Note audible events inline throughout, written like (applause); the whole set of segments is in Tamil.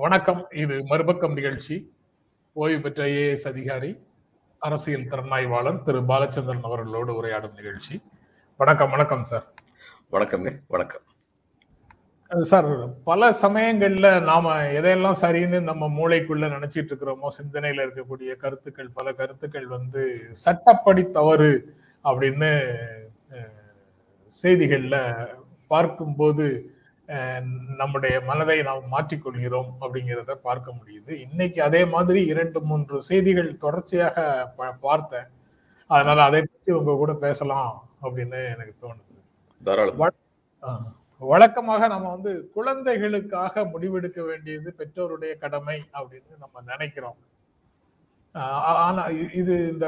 வணக்கம். இது மறுபக்கம் நிகழ்ச்சி. ஓய்வு பெற்ற ஐஏஎஸ் அதிகாரி அரசியல் திறனாய்வாளர் திரு பாலச்சந்திரன் அவர்களோடு உரையாடும் நிகழ்ச்சி. வணக்கம் வணக்கம் சார். வணக்கங்க வணக்கம். அஹ் சார் பல சமயங்கள்ல நாம எதையெல்லாம் சரின்னு நம்ம மூளைக்குள்ள நினைச்சிட்டு இருக்கிறோமோ சிந்தனையில இருக்கக்கூடிய கருத்துக்கள் பல கருத்துக்கள் வந்து சட்டப்படி தவறு அப்படின்னு செய்திகள்ல பார்க்கும்போது நம்முடைய மனதை நாம் மாற்றிக்கொள்கிறோம் அப்படிங்கிறத பார்க்க முடியுது. இன்னைக்கு அதே மாதிரி இரண்டு மூன்று செய்திகள் தொடர்ச்சியாக பார்த்தேன். அதனால அதை பற்றி உங்க கூட பேசலாம் அப்படின்னு எனக்கு தோணுது. வழக்கமாக நம்ம வந்து குழந்தைகளுக்காக முடிவெடுக்க வேண்டியது பெற்றோருடைய கடமை அப்படின்னு நம்ம நினைக்கிறோம். ஆனா இது இந்த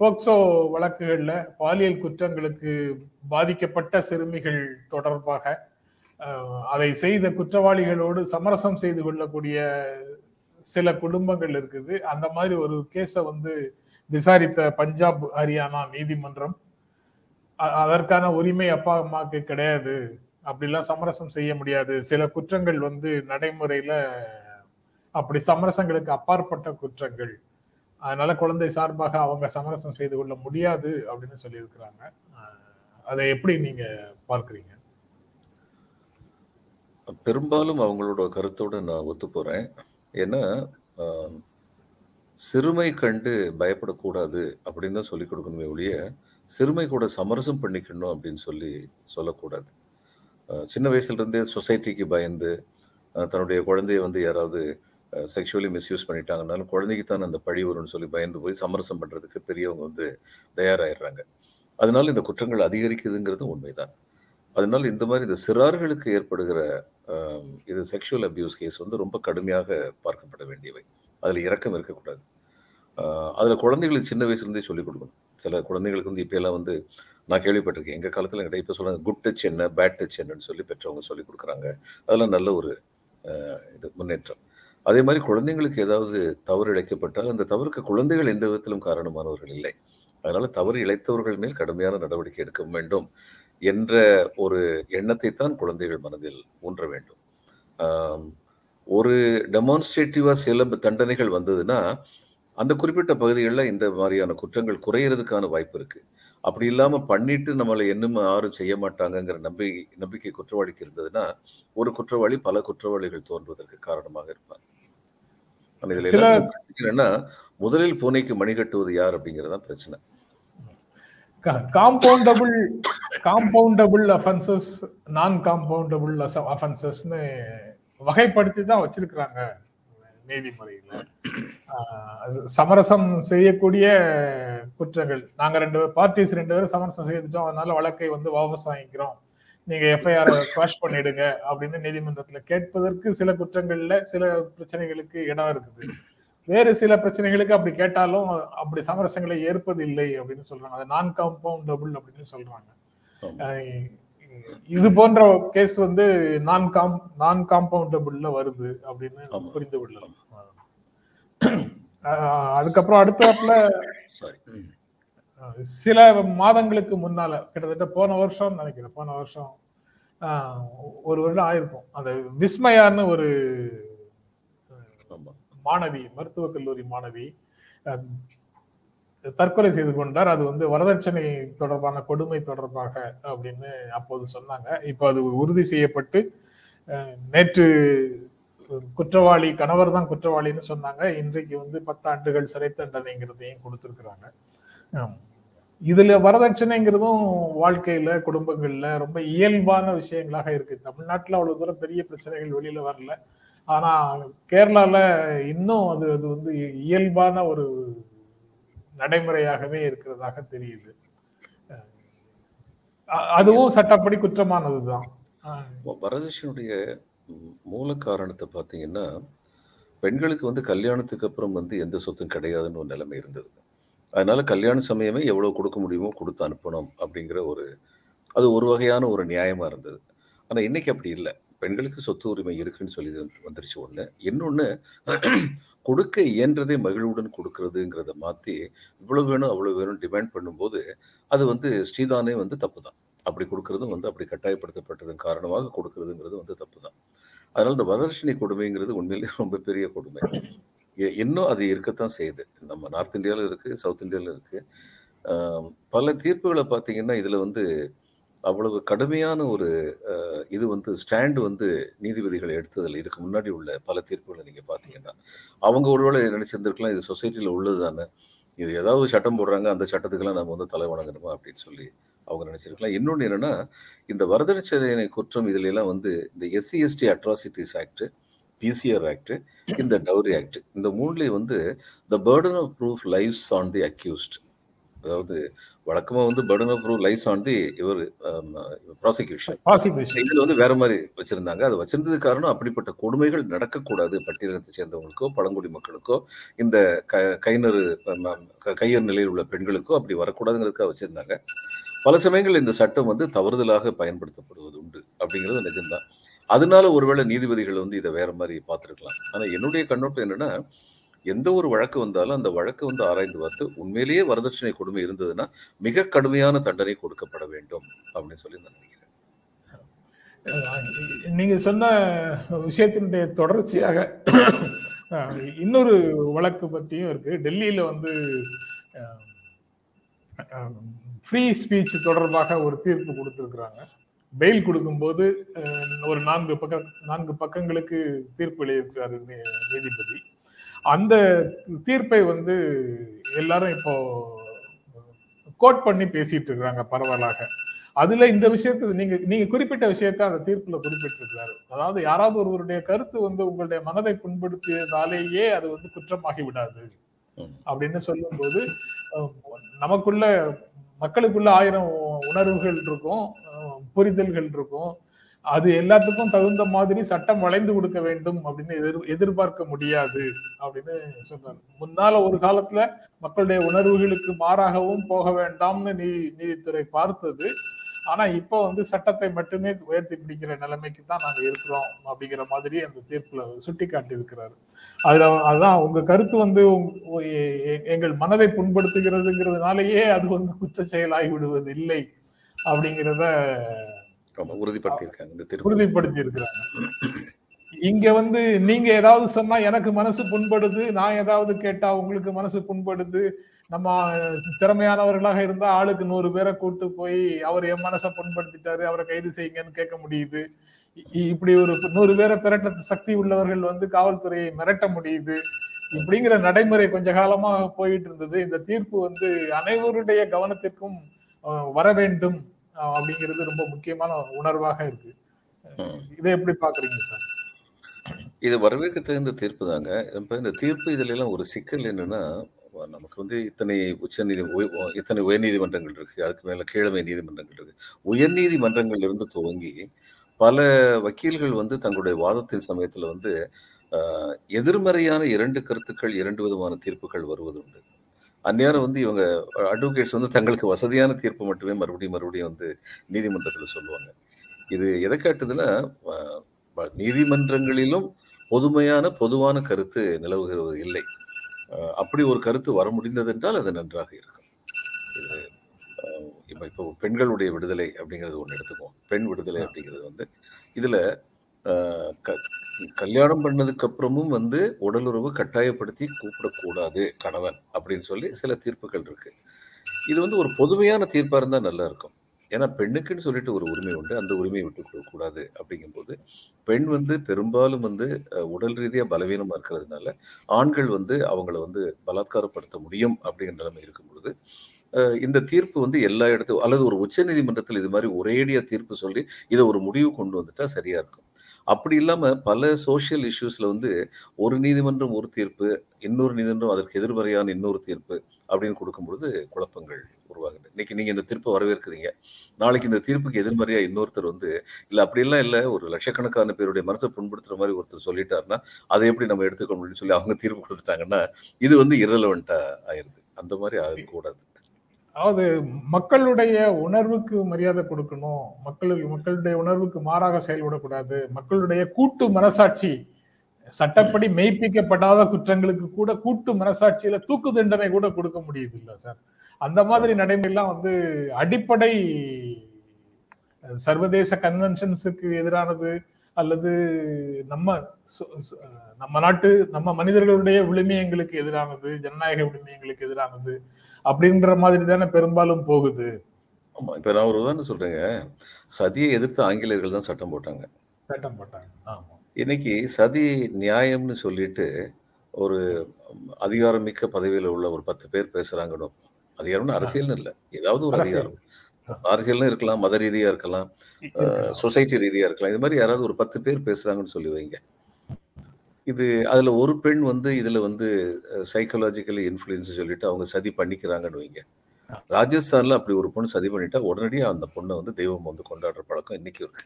போக்சோ வழக்குகள்ல பாலியல் குற்றங்களுக்கு பாதிக்கப்பட்ட சிறுமிகள் தொடர்பாக அதை செய்த குற்றவாளிகளோடு சமரசம் செய்து கொள்ளக்கூடிய சில குடும்பங்கள் இருக்குது. அந்த மாதிரி ஒரு கேஸை வந்து விசாரித்த பஞ்சாப் ஹரியானா நீதிமன்றம் அதற்கான உரிமை அப்பா அம்மாக்கு கிடையாது. அப்படிலாம் சமரசம் செய்ய முடியாது. சில குற்றங்கள் வந்து நடைமுறையில அப்படி சமரசங்களுக்கு அப்பாற்பட்ட குற்றங்கள். அதனால குழந்தை சார்பாக அவங்க சமரசம் செய்து கொள்ள முடியாது அப்படின்னு சொல்லியிருக்கிறாங்க. அதை எப்படி நீங்க பார்க்குறீங்க? பெரும்பாலும் அவங்களோட கருத்தோடு நான் ஒத்து போகிறேன் ஏன்னா சிறுமை கண்டு பயப்படக்கூடாது அப்படின்னு தான் சொல்லிக் கொடுக்கணுமே ஒழிய சிறுமை கூட சமரசம் பண்ணிக்கணும் அப்படின்னு சொல்லி சொல்லக்கூடாது. சின்ன வயசுலேருந்தே சொசைட்டிக்கு பயந்து தன்னுடைய குழந்தைய வந்து யாராவது செக்ஷுவலி மிஸ்யூஸ் பண்ணிட்டாங்கனாலும் குழந்தைக்கு தான் அந்த பழி வரும்னு சொல்லி பயந்து போய் சமரசம் பண்ணுறதுக்கு பெரியவங்க வந்து தயாராகிடுறாங்க அதனால இந்த குற்றங்கள் அதிகரிக்குதுங்கிறது உண்மைதான். அதனால் இந்த மாதிரி இந்த சிறார்களுக்கு ஏற்படுகிற இது செக்ஷுவல் அபியூஸ் கேஸ் வந்து ரொம்ப கடுமையாக பார்க்கப்பட வேண்டியவை. அதில் இரக்கம் இருக்கக்கூடாது. அதில் குழந்தைகளுக்கு சின்ன வயசுலேருந்தே சொல்லிக் கொடுக்கணும். சில குழந்தைகளுக்கு வந்து இப்போலாம் வந்து நான் கேள்விப்பட்டிருக்கேன். எங்கள் காலத்தில் எங்கிட்ட இப்போ சொல்கிறாங்க குட் டச் என்ன பேட் டச் என்னன்னு சொல்லி பெற்றவங்க சொல்லிக் கொடுக்குறாங்க. அதெல்லாம் நல்ல ஒரு இது முன்னேற்றம். அதே மாதிரி குழந்தைங்களுக்கு ஏதாவது தவறு இழைக்கப்பட்டால் அந்த தவறுக்கு குழந்தைகள் எந்த விதத்திலும் காரணமானவர்கள் இல்லை. அதனால் தவறு இழைத்தவர்கள் மேல் கடுமையான நடவடிக்கை எடுக்க வேண்டும். என்ற ஒரு எண்ணத்தை தான் குழந்தைகள் மனதில் ஊன்ற வேண்டும். ஒரு டெமான்ஸ்ட்ரேட்டிவா சில தண்டனைகள் வந்ததுன்னா அந்த குறிப்பிட்ட பகுதிகளில் இந்த மாதிரியான குற்றங்கள் குறையிறதுக்கான வாய்ப்பு இருக்கு. அப்படி இல்லாம பண்ணிட்டு நம்மளை இன்னும் யாரும் செய்ய மாட்டாங்கங்கிற நம்பிக்கை நம்பிக்கை குற்றவாளிக்கு இருந்ததுன்னா ஒரு குற்றவாளி பல குற்றவாளிகள் தோன்றுவதற்கு காரணமாக இருப்பார். ஆனா இதுல என்னன்னா முதலில் பூனைக்கு மணி கட்டுவது யார் அப்படிங்கிறது தான் பிரச்சனை. காம்பவுண்டபிள் காம்பவுண்டபுள் அஃபென்சஸ் நான் காம்பவுண்டபுள் அஃபென்சஸ்னு வகைப்படுத்தி தான் வச்சிருக்கிறாங்க நீதிமுறையில் ஆஹ் அது சமரசம் செய்யக்கூடிய குற்றங்கள். நாங்க ரெண்டு பார்ட்டிஸ் ரெண்டு பேரும் சமரசம் செய்துட்டோம். அதனால வழக்கை வந்து வாபஸ் வாங்கிக்கிறோம். நீங்க எஃப்ஐஆர் குவாஷ் பண்ணிடுங்க அப்படின்னு நீதிமன்றத்துல கேட்பதற்கு சில குற்றங்கள்ல சில பிரச்சனைகளுக்கு இடம் இருக்குது. வேறு சில பிரச்சனைகளுக்கு அப்படி கேட்டாலும் அப்படி சமரசங்களை ஏற்பது இல்லை அப்படின்னு சொல்றாங்க. அது நான் காம்பவுண்டபிள் அப்படின்னு சொல்றாங்க. இது போன்ற கேஸ் வந்து நான் காம் நான் காம்பவுண்டபிள்ல வருது அப்படின்னு. புரிந்து கொள்ளலாம். அதுக்கப்புறம் அடுத்தாப்புல சில மாதங்களுக்கு முன்னால கிட்டத்தட்ட போன வருஷம் நினைக்கிறேன் போன வருஷம் ஒரு வருடம் ஆயிருக்கும். அந்த விஸ்மயான்னு ஒரு மாணவி மருத்துவக் கல்லூரி மாணவி தற்கொலை செய்து கொண்டார். அது வந்து வரதட்சணை தொடர்பான கொடுமை தொடர்பாக அப்படின்னு அப்போது சொன்னாங்க. இப்போ அது உறுதி செய்யப்பட்டு நேற்று குற்றவாளி கணவர் தான் குற்றவாளின்னு சொன்னாங்க. இன்றைக்கு வந்து பத்தாண்டுகள் சிறை தண்டனைங்கிறதையும் கொடுத்துருக்குறாங்க. இதுல வரதட்சணைங்கிறதும் வாழ்க்கையில குடும்பங்கள்ல ரொம்ப இயல்பான விஷயங்களாக இருக்கு. தமிழ்நாட்டுல அவ்வளவு தூரம் பெரிய பிரச்சனைகள் வெளியில வரல. ஆனா கேரளால இன்னும் அது அது வந்து இயல்பான ஒரு நடைமுறையாகவே இருக்கிறதாக தெரியுது. அதுவும் சட்டப்படி குற்றமானதுதான். வரதட்சணையுடைய மூல காரணத்தை பார்த்தீங்கன்னா பெண்களுக்கு வந்து கல்யாணத்துக்கு அப்புறம் வந்து எந்த சொத்தும் கிடையாதுன்னு ஒரு நிலைமை இருந்தது. அதனால கல்யாண சமயமே எவ்வளவு கொடுக்க முடியுமோ கொடுத்து அனுப்பணும் அப்படிங்கிற ஒரு அது ஒரு வகையான ஒரு நியாயமா இருந்தது. ஆனா இன்னைக்கு அப்படி இல்லை. பெண்களுக்கு சொத்து உரிமை இருக்குன்னு சொல்லி வந்துருச்சு ஒன்று இன்னொன்று கொடுக்க இயன்றதை மகிழ்வுடன் கொடுக்கறதுங்கிறத மாற்றி இவ்வளோ வேணும் அவ்வளோ வேணும் டிமாண்ட் பண்ணும்போது அது வந்து ஸ்ரீதானே வந்து தப்பு தான் அப்படி கொடுக்கறதும் வந்து அப்படி கட்டாயப்படுத்தப்பட்டதன் காரணமாக கொடுக்கறதுங்கிறது வந்து தப்பு தான் அதனால் இந்த வரதட்சணை கொடுமைங்கிறது உண்மையிலேயே ரொம்ப பெரிய கொடுமை. இன்னும் அது இருக்கத்தான் செய்யுது. நம்ம நார்த் இந்தியாவில் இருக்குது சவுத் இந்தியாவில் இருக்குது பல தீர்ப்புகளை பார்த்தீங்கன்னா இதில் வந்து அவ்வளவு கடுமையான ஒரு இது வந்து ஸ்டாண்டு வந்து நீதிபதிகள் எடுத்ததில் இதுக்கு முன்னாடி உள்ள பல தீர்ப்புகளை நீங்கள் பார்த்தீங்கன்னா அவங்க ஒருவேளை நினைச்சிருந்திருக்கலாம் இது சொசைட்டியில் உள்ளது தானே இது ஏதாவது சட்டம் போடுறாங்க அந்த சட்டத்துக்கெல்லாம் நம்ம வந்து தலை வணங்கணுமா அப்படின்னு சொல்லி அவங்க நினைச்சிருக்கலாம். இன்னொன்று என்னென்னா இந்த வரதட்சணை குற்றம் இதுல வந்து இந்த SC ST atrocities act PCR act இந்த டவுரி ஆக்ட் இந்த மூணுலேயும் வந்து the burden of proof lies on the accused அதாவது வழக்கமாக வந்து of proof lies on the இவர் ப்ராசிக்யூஷன் இதுல வந்து வேற மாதிரி வச்சிருந்தாங்க. அது வச்சிருந்தது காரணம் அப்படிப்பட்ட கொடுமைகள் நடக்கக்கூடாது பட்டியலத்தை சேர்ந்தவங்களுக்கோ பழங்குடி மக்களுக்கோ இந்த க கைநறு கையர் நிலையில் உள்ள பெண்களுக்கோ அப்படி வரக்கூடாதுங்கிறதுக்காக வச்சிருந்தாங்க. பல சமயங்கள் இந்த சட்டம் வந்து தவறுதலாக பயன்படுத்தப்படுவது உண்டு அப்படிங்கிறது நிஜம்தான். அதனால ஒருவேளை நீதிபதிகள் வந்து இதை வேற மாதிரி பார்த்துருக்கலாம். ஆனா என்னுடைய கண்ணோட்டம் என்னன்னா எந்த ஒரு வழக்கு வந்தாலும் அந்த வழக்கு வந்து ஆராய்ந்து பார்த்து உண்மையிலேயே வரதட்சணை கொடுமை இருந்ததுன்னா மிக கடுமையான தண்டனை கொடுக்கப்பட வேண்டும் அப்படின்னு சொல்லி நான் நினைக்கிறேன். நீங்க சொன்ன விஷயத்தினுடைய தொடர்ச்சியாக இன்னொரு வழக்கு பற்றியும் இருக்கு. டெல்லியில வந்து ஃப்ரீ ஸ்பீச் தொடர்பாக ஒரு தீர்ப்பு கொடுத்துருக்குறாங்க. பெயில் கொடுக்கும்போது ஒரு நான்கு பக்க நான்கு பக்கங்களுக்கு தீர்ப்பு எழுதியிருக்கிறார் நீதிபதி. அந்த தீர்ப்பை வந்து எல்லாரும் இப்போ கோட் பண்ணி பேசிட்டு இருக்கிறாங்க பரவலாக. அதுல இந்த விஷயத்தை நீங்க நீங்க குறிப்பிட்ட விஷயத்தை அந்த தீர்ப்புல குறிப்பிட்டிருக்கிறாரு. அதாவது யாராவது ஒருவருடைய கருத்து வந்து உங்களுடைய மனதை புண்படுத்தியதாலேயே அது வந்து குற்றமாகி விடாது. அப்படின்னு சொல்லும்போது அஹ், நமக்குள்ள மக்களுக்குள்ள ஆயிரம் உணர்வுகள் இருக்கும் புரிதல்கள் இருக்கும். அது எல்லாத்துக்கும் தகுந்த மாதிரி சட்டம் வளைந்து கொடுக்க வேண்டும் அப்படின்னு எதிர் எதிர்பார்க்க முடியாது அப்படின்னு சொன்னார். முன்னால ஒரு காலத்துல மக்களுடைய உணர்வுகளுக்கு மாறாகவும் போக வேண்டாம்னு நீ நீதித்துறை பார்த்தது. ஆனா இப்போ வந்து சட்டத்தை மட்டுமே உயர்த்தி பிடிக்கிற நிலைமைக்கு தான் நாங்க இருக்கிறோம் அப்படிங்கிற மாதிரி அந்த தீர்ப்புல சுட்டி காட்டியிருக்கிறாரு அதுல அதான் உங்க கருத்து வந்து எ- எங்கள் மனதை புண்படுத்துகிறதுங்கிறதுனாலயே அது வந்து குற்ற செயலாகி விடுவது இல்லை அப்படிங்கிறத உறுதிப்படுத்தியிருக்காங்க உறுதிப்படுத்தியிருக்கிறாங்க. இங்க வந்து நீங்க ஏதாவது சொன்னா எனக்கு மனசு புண்படுது நான் ஏதாவது கேட்டா உங்களுக்கு மனசு புண்படுது. நம்ம திறமையானவர்களாக இருந்தா ஆளுக்கு நூறு பேரை கூட்டு போய் அவர் என் மனசை புண்படுத்திட்டாரு அவரை கைது செய்யுங்கன்னு கேட்க முடியுது. இ- இப்படி ஒரு நூறு பேரை திரட்ட சக்தி உள்ளவர்கள் வந்து காவல்துறையை மிரட்ட முடியுது. இப்படிங்கிற நடைமுறை கொஞ்ச காலமா போயிட்டு இருந்தது. இந்த தீர்ப்பு வந்து அனைவருடைய கவனத்திற்கும் வர வேண்டும். அப்படிங்கிறது ரொம்ப முக்கியமான உணர்வாக இருக்கு. இதை எப்படி பாக்குறீங்க சார்? இது வரவேற்க தகுந்த தீர்ப்பு தாங்க. இப்போ இந்த தீர்ப்பு இதுல எல்லாம் ஒரு சிக்கல் என்னன்னா நமக்கு வந்து இத்தனை உச்ச நீதி இத்தனை உயர்நீதிமன்றங்கள் இருக்கு. அதுக்கு மேல கீழமை நீதிமன்றங்கள் இருக்கு. உயர்நீதிமன்றங்கள்ல இருந்து துவங்கி பல வக்கீல்கள் வந்து தங்களுடைய வாதத்தின் சமயத்துல வந்து எதிர்மறையான இரண்டு கருத்துக்கள் இரண்டு விதமான தீர்ப்புகள் வருவது உண்டு அந்நேரம் வந்து இவங்க அட்வொகேட்ஸ் வந்து தங்களுக்கு வசதியான தீர்ப்பு மட்டுமே மறுபடியும் மறுபடியும் வந்து நீதிமன்றத்தில் சொல்லுவாங்க. இது எதை காட்டுதுன்னா நீதிமன்றங்களிலும் பொதுமையான பொதுவான கருத்து நிலவுகிறது இல்லை. அப்படி ஒரு கருத்து வர முடிந்தது என்றால் அது நன்றாக இருக்கும். இது இப்போ இப்போ பெண்களுடைய விடுதலை அப்படிங்கிறது ஒன்று எடுத்துக்குவோம். பெண் விடுதலை அப்படிங்கிறது வந்து இதுல கல்யாணம் பண்ணதுக்கு அப்புறமும் வந்து உடலுறவு கட்டாயப்படுத்தி கூப்பிடக்கூடாது கணவன் அப்படின்னு சொல்லி சில தீர்ப்புகள் இருக்கு. இது வந்து ஒரு பொதுமையான தீர்ப்பாக இருந்தால் நல்லா இருக்கும். ஏன்னா பெண்ணுக்குன்னு சொல்லிட்டு ஒரு உரிமை உண்டு. அந்த உரிமையை விட்டு கொடுக்கக்கூடாது அப்படிங்கும்போது பெண் வந்து பெரும்பாலும் வந்து உடல் ரீதியாக பலவீனமாக இருக்கிறதுனால ஆண்கள் வந்து அவங்கள வந்து பலாத்காரப்படுத்த முடியும் அப்படிங்கிற நிலைமை இருக்கும் பொழுது இந்த தீர்ப்பு வந்து எல்லா இடத்துக்கும் அல்லது ஒரு உச்ச நீதிமன்றத்தில் இது மாதிரி ஒரேடியாக தீர்ப்பு சொல்லி இதை ஒரு முடிவு கொண்டு வந்துட்டா சரியா இருக்கும். அப்படி இல்லாமல் பல சோஷியல் இஷ்யூஸில் வந்து ஒரு நீதிமன்றம் ஒரு தீர்ப்பு இன்னொரு நீதிமன்றம் அதற்கு எதிர்மறையான இன்னொரு தீர்ப்பு அப்படின்னு கொடுக்கும்பொழுது குழப்பங்கள் உருவாகுது. இன்னைக்கு நீங்கள் இந்த தீர்ப்பை வரவேற்கிறீங்க. நாளைக்கு இந்த தீர்ப்புக்கு எதிர்மறையாக இன்னொருத்தர் வந்து இல்லை அப்படிலாம் இல்லை. ஒரு லட்சக்கணக்கான பேருடைய மனசை புண்படுத்துகிற மாதிரி ஒருத்தர் சொல்லிட்டாருன்னா அதை எப்படி நம்ம எடுத்துக்கணும் அப்படின்னு சொல்லி அவங்க தீர்ப்பு கொடுத்துட்டாங்கன்னா இது வந்து இரலவெண்ட்டாக ஆயிருது. அந்த மாதிரி ஆகக்கூடாது. அதாவது மக்களுடைய உணர்வுக்கு மரியாதை கொடுக்கணும். மக்களுக்கு மக்களுடைய உணர்வுக்கு மாறாக செயல்படக்கூடாது. மக்களுடைய கூட்டு மனசாட்சி சட்டப்படி மெய்ப்பிக்கப்படாத குற்றங்களுக்கு கூட கூட்டு மனசாட்சியில தூக்கு தண்டனை கூட கொடுக்க முடியுது இல்ல சார். அந்த மாதிரி நடைமுறைலாம் வந்து அடிப்படை சர்வதேச கன்வென்ஷன்ஸுக்கு எதிரானது. அல்லது நம்ம நம்ம நாட்டு நம்ம மனிதர்களுடைய விழுமியங்களுக்கு எதிரானது ஜனநாயக விழுமியங்களுக்கு எதிரானது அப்படின்ற மாதிரி தானே பெரும்பாலும் போகுது. ஆமா இப்ப நான் ஒரு உதாரணம் சொல்றேங்க. சதியை எதிர்த்து ஆங்கிலேயர்கள் தான் சட்டம் போட்டாங்க. சட்டம் போட்டாங்க. ஆமா. இன்னைக்கு சதி நியாயம்னு சொல்லிட்டு ஒரு அதிகாரமிக்க பதவியில் உள்ள ஒரு பத்து பேர் பேசுறாங்கன்னு. அதிகாரம்னு அரசியல்னு இல்லை. ஏதாவது ஒரு. அதிகாரம். அரசியல்னு இருக்கலாம் மத ரீதியா இருக்கலாம். சொசைட்டி ரீதியா இருக்கலாம். இது மாதிரி யாராவது ஒரு பத்து பேர் பேசுறாங்கன்னு சொல்லி வைங்க. இது அதுல ஒரு பெண் வந்து இதுல வந்து சைக்கலாஜிக்கலி இன்ஃப்ளூயன்ஸ் சொல்லிட்டு அவங்க சதி பண்ணிக்கிறாங்கன்னு வைங்க. ராஜஸ்தான்ல அப்படி ஒரு பொண்ணு சதி பண்ணிட்டா உடனடியா அந்த பொண்ணை வந்து தெய்வம் வந்து கொண்டாடுற பழக்கம் இன்னைக்கு இருக்கு.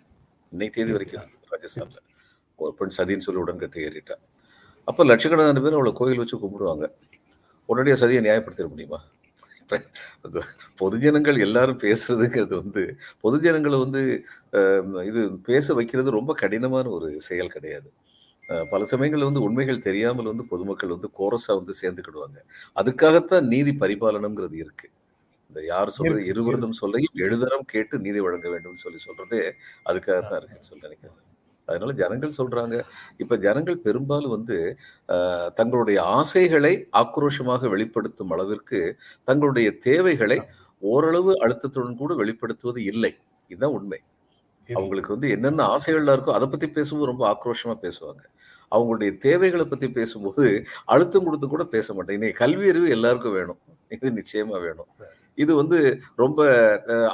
இன்னைக்கு தேதி வரைக்கும் ராஜஸ்தான்ல. ஒரு பெண் சதின்னு சொல்லி உடன்கட்டு ஏறிட்டா. அப்ப லட்சக்கணக்கான பேர் அவளை கோயில் வச்சு கும்பிடுவாங்க. உடனடியாக சதியை நியாயப்படுத்திட முடியுமா? பொதுஜனங்கள் எல்லாரும் பேசுறதுங்கிறது வந்து பொதுஜனங்களை வந்து இது பேச வைக்கிறது ரொம்ப கடினமான ஒரு செயல் கிடையாது. பல சமயங்கள்ல வந்து உண்மைகள் தெரியாமல் வந்து பொதுமக்கள் வந்து கோரஸா வந்து சேர்ந்துக்கிடுவாங்க. அதுக்காகத்தான் நீதி பரிபாலனம்ங்கிறது இருக்கு. இந்த யார் சொல்றது இருவரதும் சொல்லையும் எழுதரம் கேட்டு நீதி வழங்க வேண்டும்னு சொல்லி சொல்றதே அதுக்காகத்தான் இருக்குன்னு சொல்லி நினைக்கிறேன். அதனால ஜனங்கள் சொல்றாங்க. இப்ப ஜனங்கள் பெரும்பாலும் வந்து தங்களுடைய ஆசைகளை ஆக்ரோஷமாக வெளிப்படுத்தும் அளவிற்கு தங்களுடைய தேவைகளை ஓரளவு அழுத்தத்துடன் கூட வெளிப்படுத்துவது இல்லை. இதுதான் உண்மை. அவங்களுக்கு வந்து என்னென்ன ஆசைகள்லாம் இருக்கோ அதை பத்தி பேசும்போது ரொம்ப ஆக்ரோஷமா பேசுவாங்க. அவங்களுடைய தேவைகளை பத்தி பேசும்போது அழுத்தம் கொடுத்து கூட பேச மாட்டேன். இன்னைக்கு கல்வி அறிவு எல்லாருக்கும் வேணும். இது நிச்சயமா வேணும். இது வந்து ரொம்ப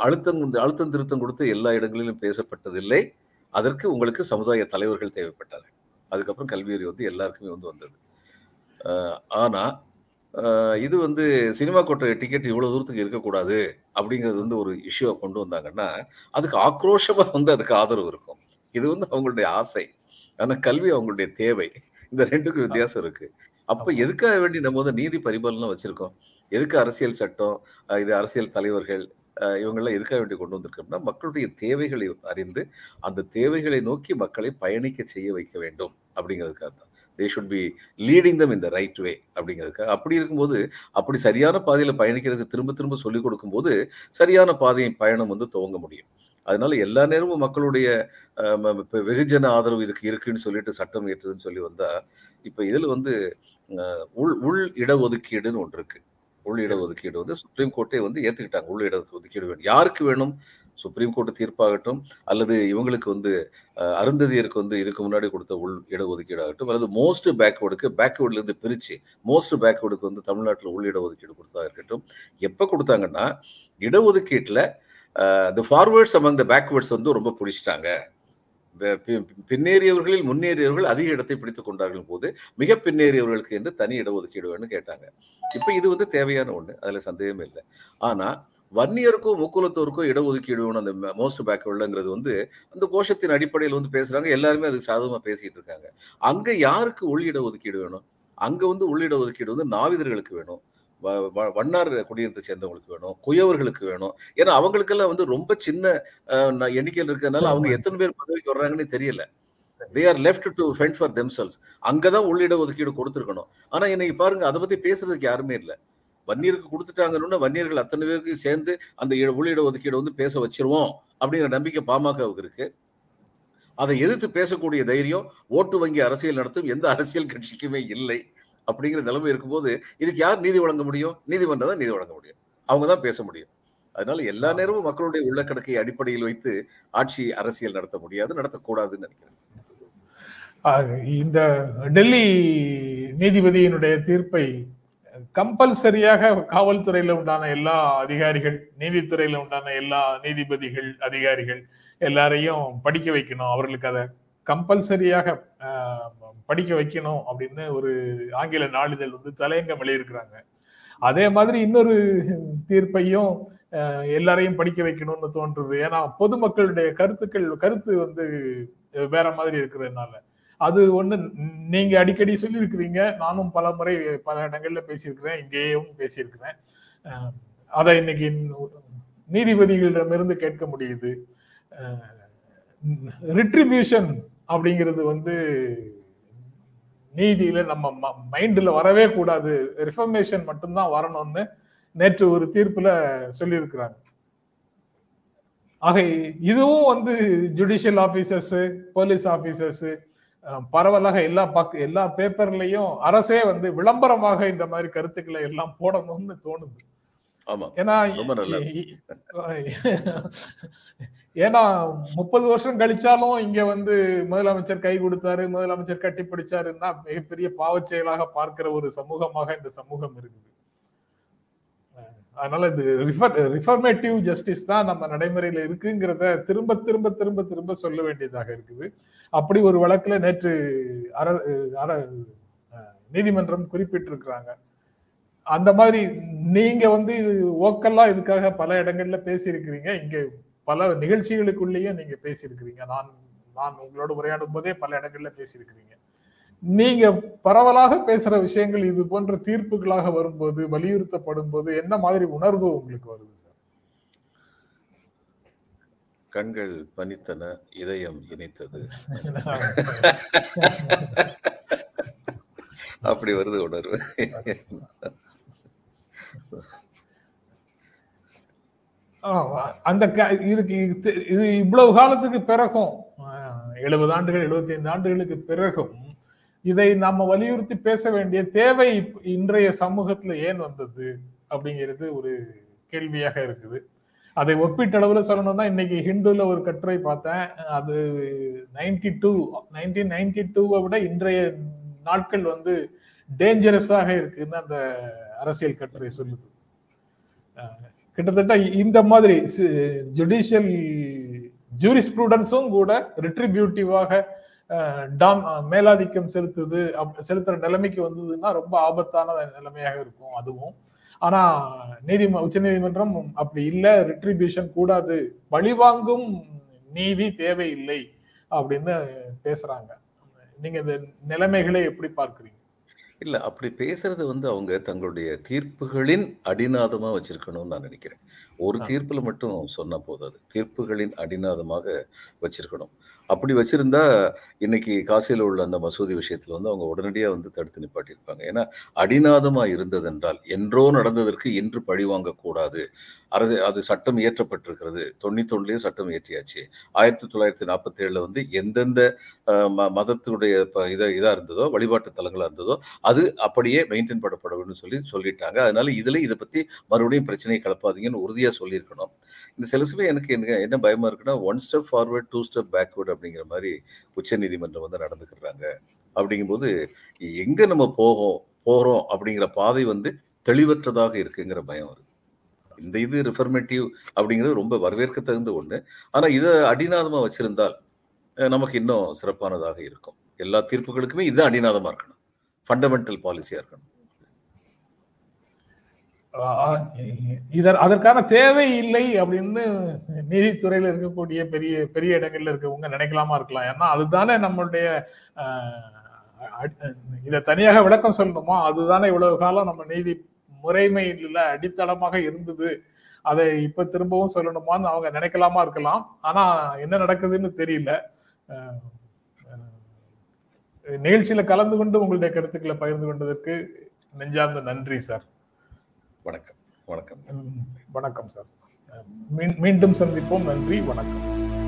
அழுத்தம் அழுத்தம் திருத்தம் கொடுத்து எல்லா இடங்களிலும் பேசப்பட்டதில்லை. அதற்கு உங்களுக்கு சமுதாய தலைவர்கள் தேவைப்பட்டார்கள். அதுக்கப்புறம் கல்வி அறிவு வந்து எல்லாருக்குமே வந்து வந்தது. அஹ், ஆனா அஹ், இது வந்து சினிமா கோட்டை டிக்கெட் இவ்வளவு தூரத்துக்கு இருக்கக்கூடாது அப்படிங்கிறது வந்து ஒரு இஷ்யூவை கொண்டு வந்தாங்கன்னா அதுக்கு ஆக்ரோஷமா வந்து அதுக்கு ஆதரவு இருக்கும். இது வந்து அவங்களுடைய ஆசை. ஆனா கல்வி அவங்களுடைய தேவை. இந்த ரெண்டுக்கும் வித்தியாசம் இருக்கு. அப்ப. எதுக்காக வேண்டி நம்ம வந்து நீதி பரிபாலனம் வச்சிருக்கோம்? எதுக்கு அரசியல் சட்டம்? இது அரசியல் தலைவர்கள் இவங்கள்லாம் எதுக்காக வேண்டி கொண்டு வந்திருக்கோம்னா மக்களுடைய தேவைகளை அறிந்து அந்த தேவைகளை நோக்கி மக்களை பயணிக்க செய்ய வைக்க வேண்டும் அப்படிங்கிறதுக்காக தான். They should be leading them இந்த ரைட் வே அப்படிங்கிறதுக்காக. அப்படி இருக்கும்போது அப்படி சரியான பாதையில் பயணிக்கிறதுக்கு திரும்ப திரும்ப சொல்லிக் கொடுக்கும்போது சரியான பாதையின் பயணம் வந்து துவங்க முடியும். அதனால எல்லா நேரமும் மக்களுடைய இப்போ வெகுஜன ஆதரவு இதுக்கு இருக்குன்னு சொல்லிட்டு சட்டம் ஏற்றுதுன்னு சொல்லி வந்தா இப்போ இதில் வந்து உள் உள் இடஒதுக்கீடுன்னு ஒன்று இருக்குது உள் இடஒதுக்கீடு வந்து சுப்ரீம் கோர்ட்டே வந்து ஏற்றுக்கிட்டாங்க உள் இடஒதுக்கீடு வேணும். யாருக்கு வேணும்? சுப்ரீம் கோர்ட் தீர்ப்பாகட்டும் அல்லது இவங்களுக்கு வந்து அருந்ததியருக்கு வந்து இதுக்கு முன்னாடி கொடுத்த உள் இடஒதுக்கீடு ஆகட்டும் அல்லது மோஸ்ட் பேக்வேர்டுக்கு பேக்வேர்ட்ல இருந்து மோஸ்ட் பேக்வேர்டுக்கு வந்து தமிழ்நாட்டில் உள் இடஒதுக்கீடு கொடுத்தா இருக்கட்டும் எப்போ கொடுத்தாங்கன்னா இடஒதுக்கீட்டில் the forwards among the backwards வந்து ரொம்ப பிடிச்சிட்டாங்க. பின்னேறியவர்களில் முன்னேறியவர்கள் அதிக இடத்தை பிடித்துக் கொண்டார்கள் போது மிக பின்னேறியவர்களுக்கு என்று தனி இடஒதுக்கீடு வேணும்னு கேட்டாங்க. இப்போ இது வந்து தேவையான ஒன்று அதுல சந்தேகமே இல்லை. ஆனா வன்னியருக்கும் முக்குலத்தோருக்கும் இடஒதுக்கீடு வேணும் அந்த மோஸ்ட் பேக்வேர்டுங்கிறது வந்து அந்த கோஷத்தின் அடிப்படையில் வந்து பேசுறாங்க எல்லாருமே அதுக்கு சாதகமாக பேசிக்கிட்டு இருக்காங்க. அங்க யாருக்கு உள் இடஒதுக்கீடு வேணும்? அங்க வந்து உள் இடஒதுக்கீடு வந்து நாவிதர்களுக்கு வேணும். வண்ணார் குடியரத்தை சேர்ந்தவங்களுக்கு வேணும் குயவர்களுக்கு வேணும். ஏன்னா அவங்களுக்கெல்லாம் வந்து ரொம்ப சின்ன எண்ணிக்கையில் இருக்கிறதுனால அவங்க எத்தனை பேர் பதவிக்கு வர்றாங்கன்னு தெரியல. They are left to fend for themselves அங்கதான் உள்ளிட ஒதுக்கீடு கொடுத்துருக்கணும். ஆனா இன்னைக்கு பாருங்க அதை பத்தி பேசுறதுக்கு யாருமே இல்லை. வன்னியருக்கு கொடுத்துட்டாங்கன்னா வன்னியர்கள் அத்தனை பேருக்கு சேர்ந்து அந்த உள்ளிட ஒதுக்கீடு வந்து பேச வச்சிருவோம் அப்படிங்கிற நம்பிக்கை பாமகவுக்கு இருக்கு. அதை எதிர்த்து பேசக்கூடிய தைரியம் ஓட்டு வங்கி அரசியல் நடத்தும் எந்த அரசியல் கட்சிக்குமே இல்லை. அப்படிங்கிற நிலைமை இருக்கும்போது இதுக்கு யார் நீதி வழங்க முடியும்? நீதிமன்றம் தான் நீதி வழங்க முடியும். அவங்க தான் பேச முடியும். அதனால எல்லா நேரமும் மக்களுடைய உள்ளக்கடக்கை அடிப்படையில் வைத்து ஆட்சி அரசியல் நடத்த முடியாது நடத்தக்கூடாதுன்னு நினைக்கிறேன். இந்த டெல்லி நீதிபதியினுடைய தீர்ப்பை கம்பல்சரியாக காவல்துறையில உண்டான எல்லா அதிகாரிகள் நீதித்துறையில உண்டான எல்லா நீதிபதிகள் அதிகாரிகள் எல்லாரையும் படிக்க வைக்கணும். அவர்களுக்கு அதை கம்பல்சரியாக படிக்க வைக்கணும் அப்படின்னு ஒரு ஆங்கில நாளிதழ் வந்து தலையங்கம் வெளியிருக்கிறாங்க அதே மாதிரி இன்னொரு தீர்ப்பையும் எல்லாரையும் படிக்க வைக்கணும்னு தோன்றுது. ஏன்னா பொதுமக்களுடைய கருத்துக்கள் கருத்து வந்து வேற மாதிரி இருக்கிறதுனால. அது ஒண்ணு நீங்க அடிக்கடி சொல்லியிருக்கிறீங்க. நானும் பல முறை பல இடங்கள்ல பேசியிருக்கிறேன் இங்கேயும் பேசியிருக்கிறேன். அதை இன்னைக்கு நீதிபதிகளிடமிருந்து கேட்க முடியுது. ரிட்ரிபியூஷன் அப்படிங்கிறது வந்து நீதியில நம்ம மைண்ட்ல வரவே கூடாது. ரிஃபர்மேஷன் மட்டும்தான் வரணும்னு நேற்று ஒரு தீர்ப்புல சொல்லியிருக்கிறாங்க. ஆக இதுவும் வந்து ஜுடிஷியல் ஆபீசர்ஸ் போலீஸ் ஆபீசர்ஸ் பரவலாக எல்லா பக்க எல்லா பேப்பர்லயும் அரசே வந்து விளம்பரமாக இந்த மாதிரி கருத்துக்களை எல்லாம் போடணும்னு தோணுது. ஏன்னா முப்பது வருஷம் கழிச்சாலும் இங்க வந்து முதலமைச்சர் கை கொடுத்தாரு முதலமைச்சர் கட்டி பிடிச்சாருன்னா மிகப்பெரிய பாவச் செயலாக பார்க்கிற ஒரு சமூகமாக இந்த சமூகம் இருக்குது. அதனால இது ரிஃபர்மேட்டிவ் ஜஸ்டிஸ் தான் நம்ம நடைமுறையில இருக்குங்கிறத திரும்ப திரும்ப திரும்ப திரும்ப சொல்ல வேண்டியதாக இருக்குது. அப்படி ஒரு வழக்குல நேற்று அர நீதிமன்றம் குறிப்பிட்டிருக்கிறாங்க. அந்த மாதிரி நீங்க வந்து ஓக்கல்லா இதுக்காக பல இடங்கள்ல பேசியிருக்கிறீங்க. இங்க பல நிகழ்ச்சிகளுக்குள்ளேயே நீங்க பேசியிருக்கிறீங்க. நான் நான் உங்களோட உரையாடும் போதே பல இடங்கள்ல பேசியிருக்கிறீங்க. நீங்க பரவலாக பேசுற விஷயங்கள் இது போன்ற தீர்ப்புகளாக வரும்போது வலியுறுத்தப்படும் போது என்ன மாதிரி உணர்வு உங்களுக்கு வருது சார்? கண்கள் பனித்தன இதயம் இணைத்தது (laughs) அப்படி வருது உணர்வு. அந்த க- இதுக்கு இது இது இவ்வளவு காலத்துக்கு பிறகும் எழுபது ஆண்டுகள் 75 ஆண்டுகளுக்கு பிறகும் இதை நாம வலியுறுத்தி பேச வேண்டிய தேவை இன்றைய சமூகத்துல ஏன் வந்தது அப்படிங்கிறது ஒரு கேள்வியாக இருக்குது. அதை ஒப்பீட்டளவுல சொல்லணும்னா இன்னைக்கு ஹிந்துல ஒரு கட்டுரை பார்த்தேன். அது நைன்டி டூ நைன்டீன் நைன்டி டூவை விட இன்றைய நாட்கள் வந்து டேஞ்சரஸாக இருக்குன்னு அந்த அரசியல் கட்டுரை சொல்லுது. கிட்டத்தட்ட இந்த மாதிரி ஜுடிஷியல் ஜூரிஸ்ப்ரூடன்ஸும் கூட ரிட்ரிபியூட்டிவாக டாம் மேலாதிக்கம் செலுத்துது செலுத்துற நிலைமைக்கு வந்ததுன்னா ரொம்ப ஆபத்தான நிலைமையாக இருக்கும் அதுவும். ஆனா நீதி உச்ச நீதிமன்றம் அப்படி இல்லை ரிட்ரிபியூஷன் கூடாது பழிவாங்கும் நீதி தேவையில்லை அப்படின்னு பேசுறாங்க. நீங்க இந்த நிலைமைகளை எப்படி பார்க்குறீங்க? இல்ல அப்படி பேசுறது வந்து அவங்க தங்களுடைய தீர்ப்புகளின் அடிநாதமா வச்சிருக்கணும்னு நான் நினைக்கிறேன். ஒரு. தீர்ப்புல மட்டும் சொன்னா போதாது. தீர்ப்புகளின் அடிநாதமாக வச்சிருக்கணும். அப்படி வச்சிருந்தா இன்னைக்கு காசியில் உள்ள அந்த மசூதி விஷயத்தில் வந்து அவங்க உடனடியாக வந்து தடுத்து நிப்பாட்டியிருப்பாங்க. ஏன்னா அடிநாதமாக இருந்ததென்றால் என்றோ நடந்ததற்கு இன்று பழி வாங்கக்கூடாது. அது அது சட்டம் இயற்றப்பட்டிருக்கிறது. தொண்ணூத்தொன்னுலேயே சட்டம் இயற்றியாச்சு. ஆயிரத்தி தொள்ளாயிரத்தி நாற்பத்தி ஏழில் வந்து எந்தெந்த ம- மதத்துடைய ப- இதாக இருந்ததோ வழிபாட்டு தலங்களாக இருந்ததோ அது அப்படியே மெயின்டைன் பண்ணப்படணும்னு சொல்லி சொல்லிட்டாங்க. அதனால இதில் இதை பற்றி மறுபடியும் பிரச்சனையை கலப்பாதீங்கன்னு உறுதியாக சொல்லியிருக்கணும். இந்த சில சமயம் எனக்கு என்ன என்ன பயமாக இருக்குன்னா one step forward two step backward அப்படிங்கிற மாதிரி உச்சநீதிமன்றம் வந்து நடந்துக்கிறாங்க. அப்படிங்கும்போது எங்க நம்ம போகும் போகிறோம் அப்படிங்கிற பாதை வந்து தெளிவற்றதாக இருக்குங்கிற பயம் வருது. இந்த இது ரிஃபர்மேட்டிவ் அப்படிங்கிறது ரொம்ப வரவேற்க தகுந்த ஒன்று ஆனால் இதை அடிநாதமாக வச்சிருந்தால் நமக்கு இன்னும் சிறப்பானதாக இருக்கும். எல்லா தீர்ப்புகளுக்குமே இது அடிநாதமாக இருக்கணும். ஃபண்டமெண்டல் பாலிசியாக இருக்கணும். இதர் அதற்கான தேவை இல்லை அப்படின்னு நீதித்துறையில இருக்கக்கூடிய பெரிய பெரிய இடங்கள்ல இருக்கவங்க நினைக்கலாமா இருக்கலாம். ஏன்னா அதுதானே நம்மளுடைய இதை தனியாக விளக்கம் சொல்லணுமா? அதுதானே இவ்வளவு காலம் நம்ம நீதி முறைமையில அடித்தளமாக இருந்தது. அதை இப்ப திரும்பவும் சொல்லணுமான்னு அவங்க நினைக்கலாமா இருக்கலாம். ஆனா என்ன நடக்குதுன்னு தெரியல. நிகழ்ச்சியில கலந்து கொண்டு உங்களுடைய கருத்துக்களை பகிர்ந்து கொண்டதற்கு நெஞ்சார்ந்த நன்றி சார். வணக்கம். வணக்கம். வணக்கம் சார். மீண்டும் சந்திப்போம். நன்றி வணக்கம்.